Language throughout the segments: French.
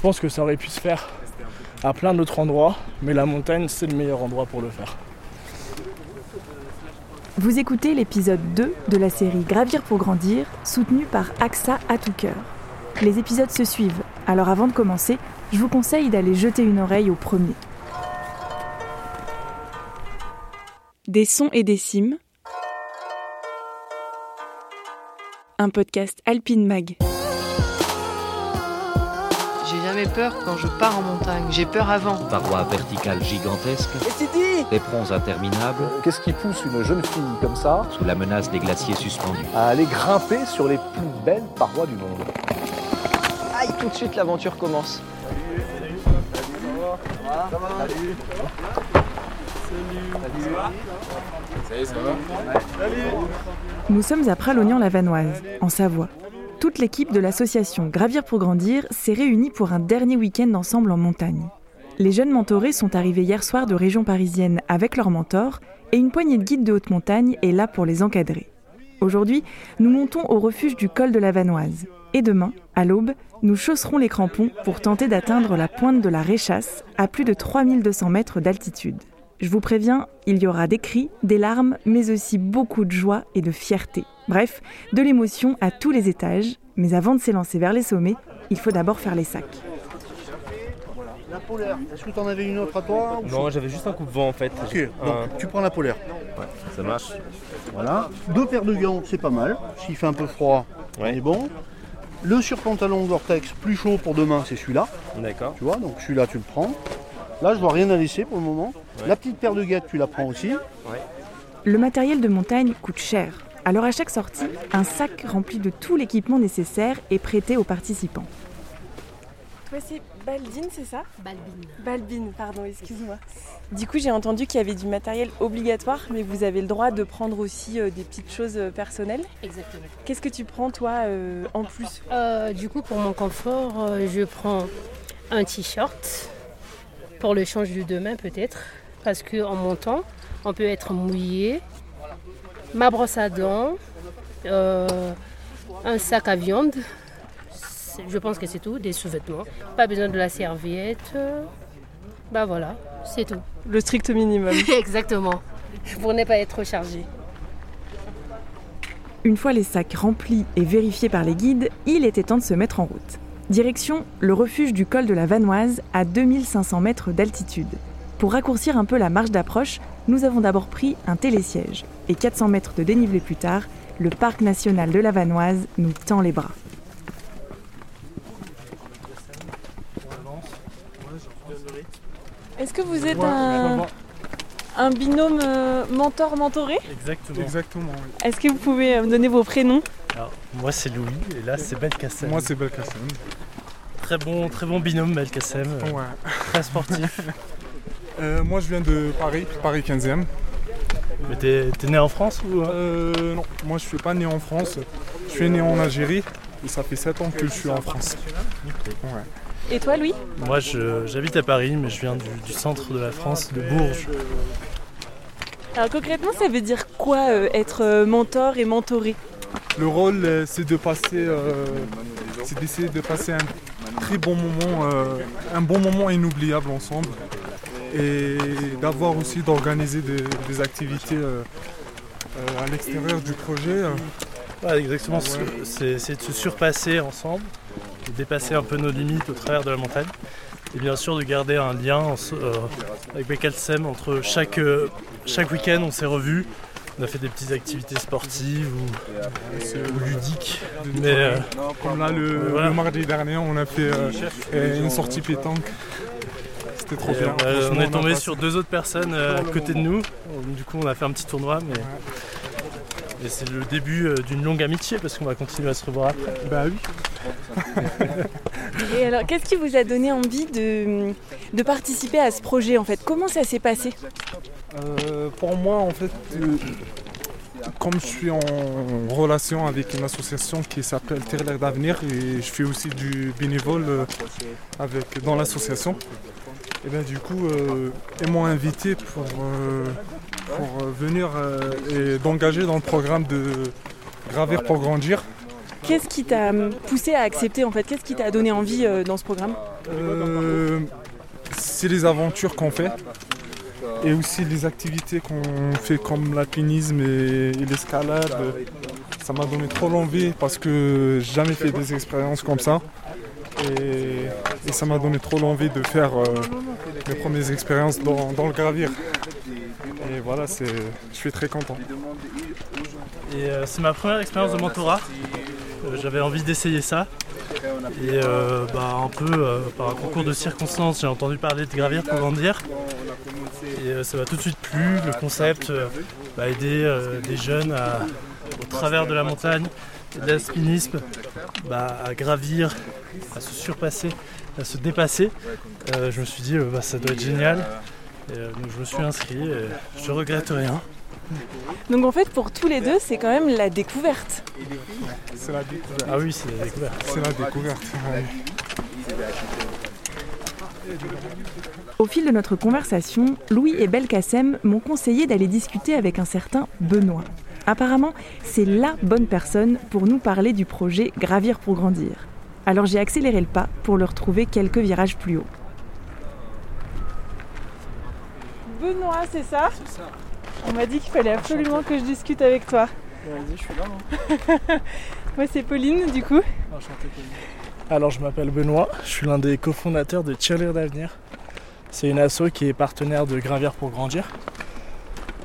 Je pense que ça aurait pu se faire à plein d'autres endroits, mais la montagne, c'est le meilleur endroit pour le faire. Vous écoutez l'épisode 2 de la série Gravir pour grandir, soutenu par AXA à tout cœur. Les épisodes se suivent, alors avant de commencer, je vous conseille d'aller jeter une oreille au premier. Des sons et des cimes. Un podcast Alpine Mag. J'ai jamais peur quand je pars en montagne. J'ai peur avant. Parois verticales gigantesques, Et c'est dit éperons interminables, Qu'est-ce qui pousse une jeune fille comme ça sous la menace des glaciers suspendus. à aller grimper sur les plus belles parois du monde Aïe, tout de suite l'aventure commence. Nous sommes à Pralognan-la-Vanoise, en Savoie. Toute l'équipe de l'association Gravir pour grandir s'est réunie pour un dernier week-end ensemble en montagne. Les jeunes mentorés sont arrivés hier soir de région parisienne avec leurs mentors et une poignée de guides de haute montagne est là pour les encadrer. Aujourd'hui, nous montons au refuge du col de la Vanoise. Et demain, à l'aube, nous chausserons les crampons pour tenter d'atteindre la pointe de la Réchasse à plus de 3200 mètres d'altitude. Je vous préviens, il y aura des cris, des larmes, mais aussi beaucoup de joie et de fierté. Bref, de l'émotion à tous les étages. Mais avant de s'élancer vers les sommets, il faut d'abord faire les sacs. La polaire, est-ce que tu en avais une autre à toi ou Non, j'avais juste un coupe-vent en fait. Ok, donc tu prends la polaire. Ça marche. Voilà. Deux paires de gants, c'est pas mal. S'il fait un peu froid, on Ouais. est bon. Le surpantalon Gore-Tex plus chaud pour demain, c'est celui-là. D'accord. Tu vois, donc celui-là, tu le prends. Là, je vois rien à laisser pour le moment. Ouais. La petite paire de guettes, tu la prends aussi. Le matériel de montagne coûte cher. Alors à chaque sortie, un sac rempli de tout l'équipement nécessaire est prêté aux participants. Toi, c'est Baldine, c'est ça? Balbine. Balbine, pardon, excuse-moi. Du coup, j'ai entendu qu'il y avait du matériel obligatoire, mais vous avez le droit de prendre aussi euh, des petites choses euh, personnelles. Exactement. Qu'est-ce que tu prends, toi, euh, en plus? Euh, du coup, pour mon confort, euh, je prends un t-shirt pour le change de demain peut-être, parce qu'en montant, on peut être mouillé. Ma brosse à dents, euh, un sac à viande. Je pense que c'est tout, des sous-vêtements. Pas besoin de la serviette. euh, Bah voilà, c'est tout. Le strict minimum. Exactement. Pour ne pas être chargé. Une fois les sacs remplis et vérifiés par les guides, il était temps de se mettre en route. Direction le refuge du col de la Vanoise à 2500 mètres d'altitude. Pour raccourcir un peu la marche d'approche, nous avons d'abord pris un télésiège. Et 400 mètres de dénivelé plus tard, le parc national de la Vanoise nous tend les bras. Est-ce que vous êtes un, un binôme euh, mentor-mentoré Exactement. Exactement. Est-ce que vous pouvez euh, me donner vos prénoms? Alors, moi c'est Louis et là c'est Belkacem. Moi, c'est Belkacem. très bon, très bon binôme Belkacem, Ouais. très sportif. Euh, moi, je viens de Paris, Paris 15e. Mais t'es t'es né en France ou euh Euh, non, moi, je suis pas né en France. Je suis né en Algérie. Et ça fait 7 ans que je suis en France. Ouais. Et toi, Louis Moi je- j'habite à Paris mais je viens du, du centre de la France, de Bourges. Alors concrètement, ça veut dire quoi euh, être euh, mentor et mentoré? Le rôle, euh, c'est de passer, euh, c'est d'essayer de passer un très bon moment, euh, un bon moment inoubliable ensemble, et d'avoir aussi d'organiser des, des activités euh, euh, à l'extérieur du projet. Ouais, exactement, c'est c'est- de se surpasser ensemble, de dépasser un peu nos limites au travers de la montagne. Et bien sûr de garder un lien en euh, avec Belkacem entre chaque, euh, chaque week-end on s'est revus. On a fait des petites activités sportives ou, ou ludiques. Mais euh, Comme là, le, Voilà. le mardi dernier, on a fait une sortie pétanque. C'était trop bien. on, a- on est a tombé sur deux autres personnes euh, à côté de nous. Du coup on a fait un petit tournoi mais. Et c'est le début euh, d'une longue amitié parce qu'on va continuer à se revoir après. Bah oui. Et alors, qu'est-ce qui vous a donné envie de, de participer à ce projet en fait? Comment ça s'est passé? Euh, pour moi, en fait, euh, comme je suis en relation avec une association qui s'appelle Terre d'avenir et je fais aussi du bénévole euh, avec, dans l'association, et bien du coup, euh, ils m'ont invité pour, euh, pour euh, venir euh, et d'engager dans le programme de Gravir pour grandir. Qu'est-ce qui t'a poussé à accepter en fait? Qu'est-ce qui t'a donné envie euh, dans ce programme? Euh, c'est les aventures qu'on fait et aussi les activités qu'on fait comme l'alpinisme et, et l'escalade. Ça m'a donné trop l'envie parce que j'ai jamais fait des expériences comme ça. Et, et ça m'a donné trop l'envie de faire euh, mes premières expériences dans, le gravir. Et voilà, je suis très content. Et euh, c'est ma première expérience de mentorat. Euh, J'avais envie d'essayer ça. Et euh, bah, un peu par un concours de circonstances, j'ai entendu parler de gravir pour grandir. Et ça m'a tout de suite plu, le concept, aider des jeunes au travers de la montagne, l'alpinisme, bah, à gravir, à se surpasser, à se dépasser. Euh, je me suis dit, euh, bah, ça doit être génial. Et, euh, donc je me suis inscrit et je regrette rien. Donc en fait, pour tous les deux, c'est quand même la découverte. C'est la découverte. Ah oui, c'est la découverte. C'est la découverte. ouais. Au fil de notre conversation, Louis et Belkacem m'ont conseillé d'aller discuter avec un certain Benoît. Apparemment, c'est LA bonne personne pour nous parler du projet Gravir pour grandir. Alors j'ai accéléré le pas pour le retrouver quelques virages plus haut. Benoît, c'est ça On m'a dit qu'il fallait absolument que je discute avec toi. Vas-y, je suis là. Moi, c'est Pauline, du coup. Alors, je m'appelle Benoît, je suis l'un des cofondateurs de Cheerleader d'Avenir. C'est une asso qui est partenaire de Gravir pour grandir.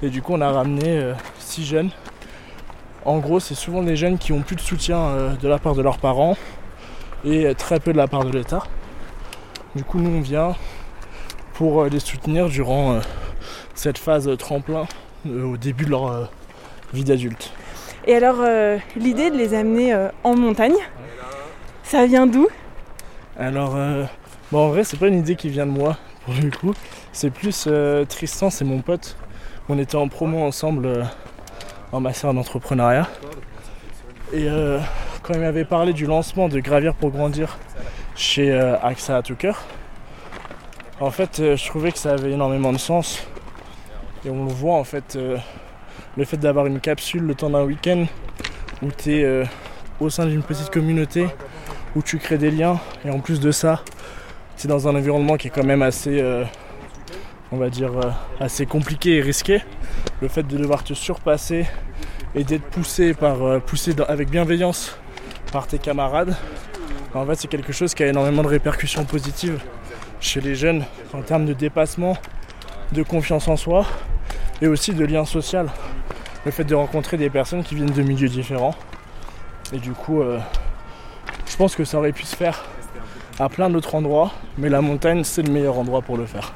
Et du coup, on a ramené euh, six jeunes. En gros, c'est souvent des jeunes qui ont plus de soutien euh, de la part de leurs parents et euh, très peu de la part de l'État. Du coup, nous, on vient pour euh, les soutenir durant euh, cette phase tremplin euh, au début de leur vie d'adulte. Et alors, l'idée de les amener en montagne, ça vient d'où? Alors, bon, en vrai, c'est pas une idée qui vient de moi, pour le coup. C'est plus Tristan, c'est mon pote. On était en promo ensemble en master d'entrepreneuriat. Et euh, quand il m'avait parlé du lancement de Gravir pour grandir chez euh, AXA à Tucker, en fait, euh, je trouvais que ça avait énormément de sens. Et on le voit, en fait, le fait d'avoir une capsule le temps d'un week-end où tu es au sein d'une petite communauté où tu crées des liens et en plus de ça, c'est dans un environnement qui est quand même assez, on va dire, assez compliqué et risqué. Le fait de devoir te surpasser et d'être poussé par, euh, avec bienveillance par tes camarades, en fait, c'est quelque chose qui a énormément de répercussions positives chez les jeunes en termes de dépassement, de confiance en soi et aussi de lien social. Le fait de rencontrer des personnes qui viennent de milieux différents. Et du coup, euh, je pense que ça aurait pu se faire à plein d'autres endroits, mais la montagne, c'est le meilleur endroit pour le faire.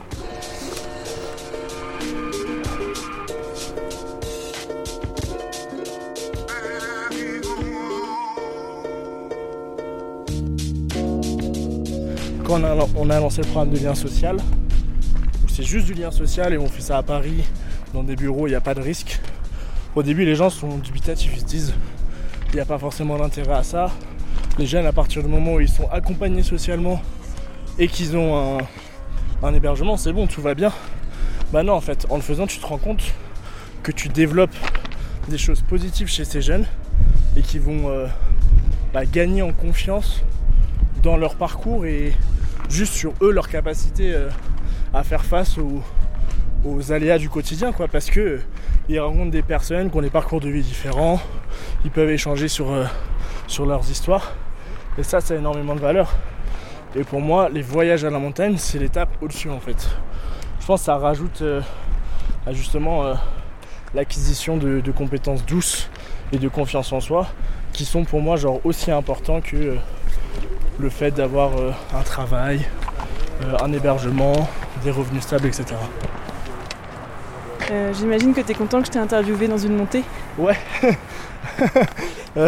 On a, lancé le programme de lien social, où c'est juste du lien social et on fait ça à Paris, dans des bureaux, il n'y a pas de risque. Au début, les gens sont dubitatifs, ils se disent il n'y a pas forcément d'intérêt à ça. Les jeunes, à partir du moment où ils sont accompagnés socialement et qu'ils ont un, un hébergement, c'est bon, tout va bien. Bah non, en fait, en le faisant, tu te rends compte que tu développes des choses positives chez ces jeunes et qui vont euh, bah, gagner en confiance dans leur parcours et juste sur eux, leur capacité euh, à faire face aux, aléas du quotidien, quoi, parce que euh, ils rencontrent des personnes qui ont des parcours de vie différents, ils peuvent échanger sur, euh, sur leurs histoires, et ça, ça a énormément de valeur. Et pour moi, les voyages à la montagne, c'est l'étape au-dessus, en fait. Je pense que ça rajoute à justement l'acquisition de, compétences douces et de confiance en soi, qui sont pour moi genre aussi importants que le fait d'avoir euh, un travail, euh, un hébergement, des revenus stables, etc. Euh, J'imagine que tu es content que je t'ai interviewé dans une montée. Ouais. Euh,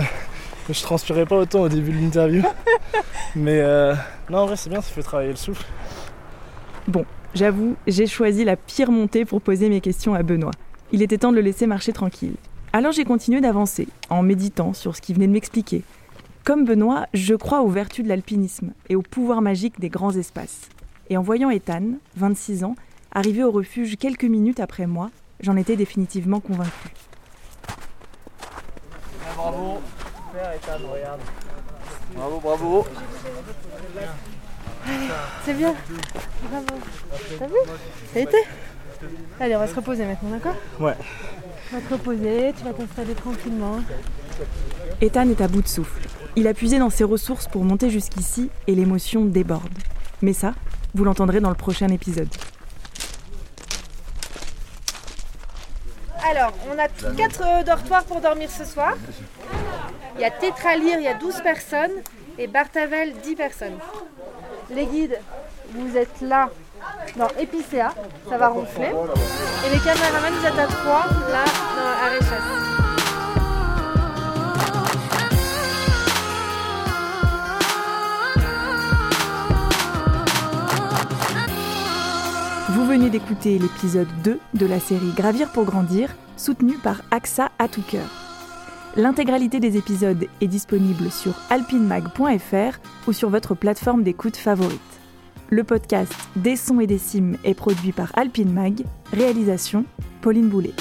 je transpirais pas autant au début de l'interview. Mais euh, non, en vrai, c'est bien, ça fait travailler le souffle. Bon, j'avoue, j'ai choisi la pire montée pour poser mes questions à Benoît. Il était temps de le laisser marcher tranquille. Alors j'ai continué d'avancer, en méditant sur ce qu'il venait de m'expliquer. Comme Benoît, je crois aux vertus de l'alpinisme et au pouvoir magique des grands espaces. Et en voyant Ethan, 26 ans, arriver au refuge quelques minutes après moi, j'en étais définitivement convaincue. Bravo. Super, Ethan, regarde. Bravo, bravo. C'est bien. Bravo. T'as vu? Ça a été? Allez, on va se reposer maintenant, d'accord? Ouais. On va te reposer, tu vas t'installer tranquillement. Ethan est à bout de souffle. Il a puisé dans ses ressources pour monter jusqu'ici et l'émotion déborde. Mais ça, vous l'entendrez dans le prochain épisode. Alors, on a 4 dortoirs pour dormir ce soir. Il y a Tétralyre, il y a 12 personnes. Et Bartavel, 10 personnes. Les guides, vous êtes là dans Épicéa, ça va ronfler. Et les caméramans, vous êtes à 3 là dans Arrêt Vous venez d'écouter l'épisode 2 de la série Gravir pour grandir, soutenu par AXA à tout cœur. L'intégralité des épisodes est disponible sur alpinemag.fr ou sur votre plateforme d'écoute favorite. Le podcast Des sons et des cimes est produit par Alpine Mag, réalisation Pauline Boulet.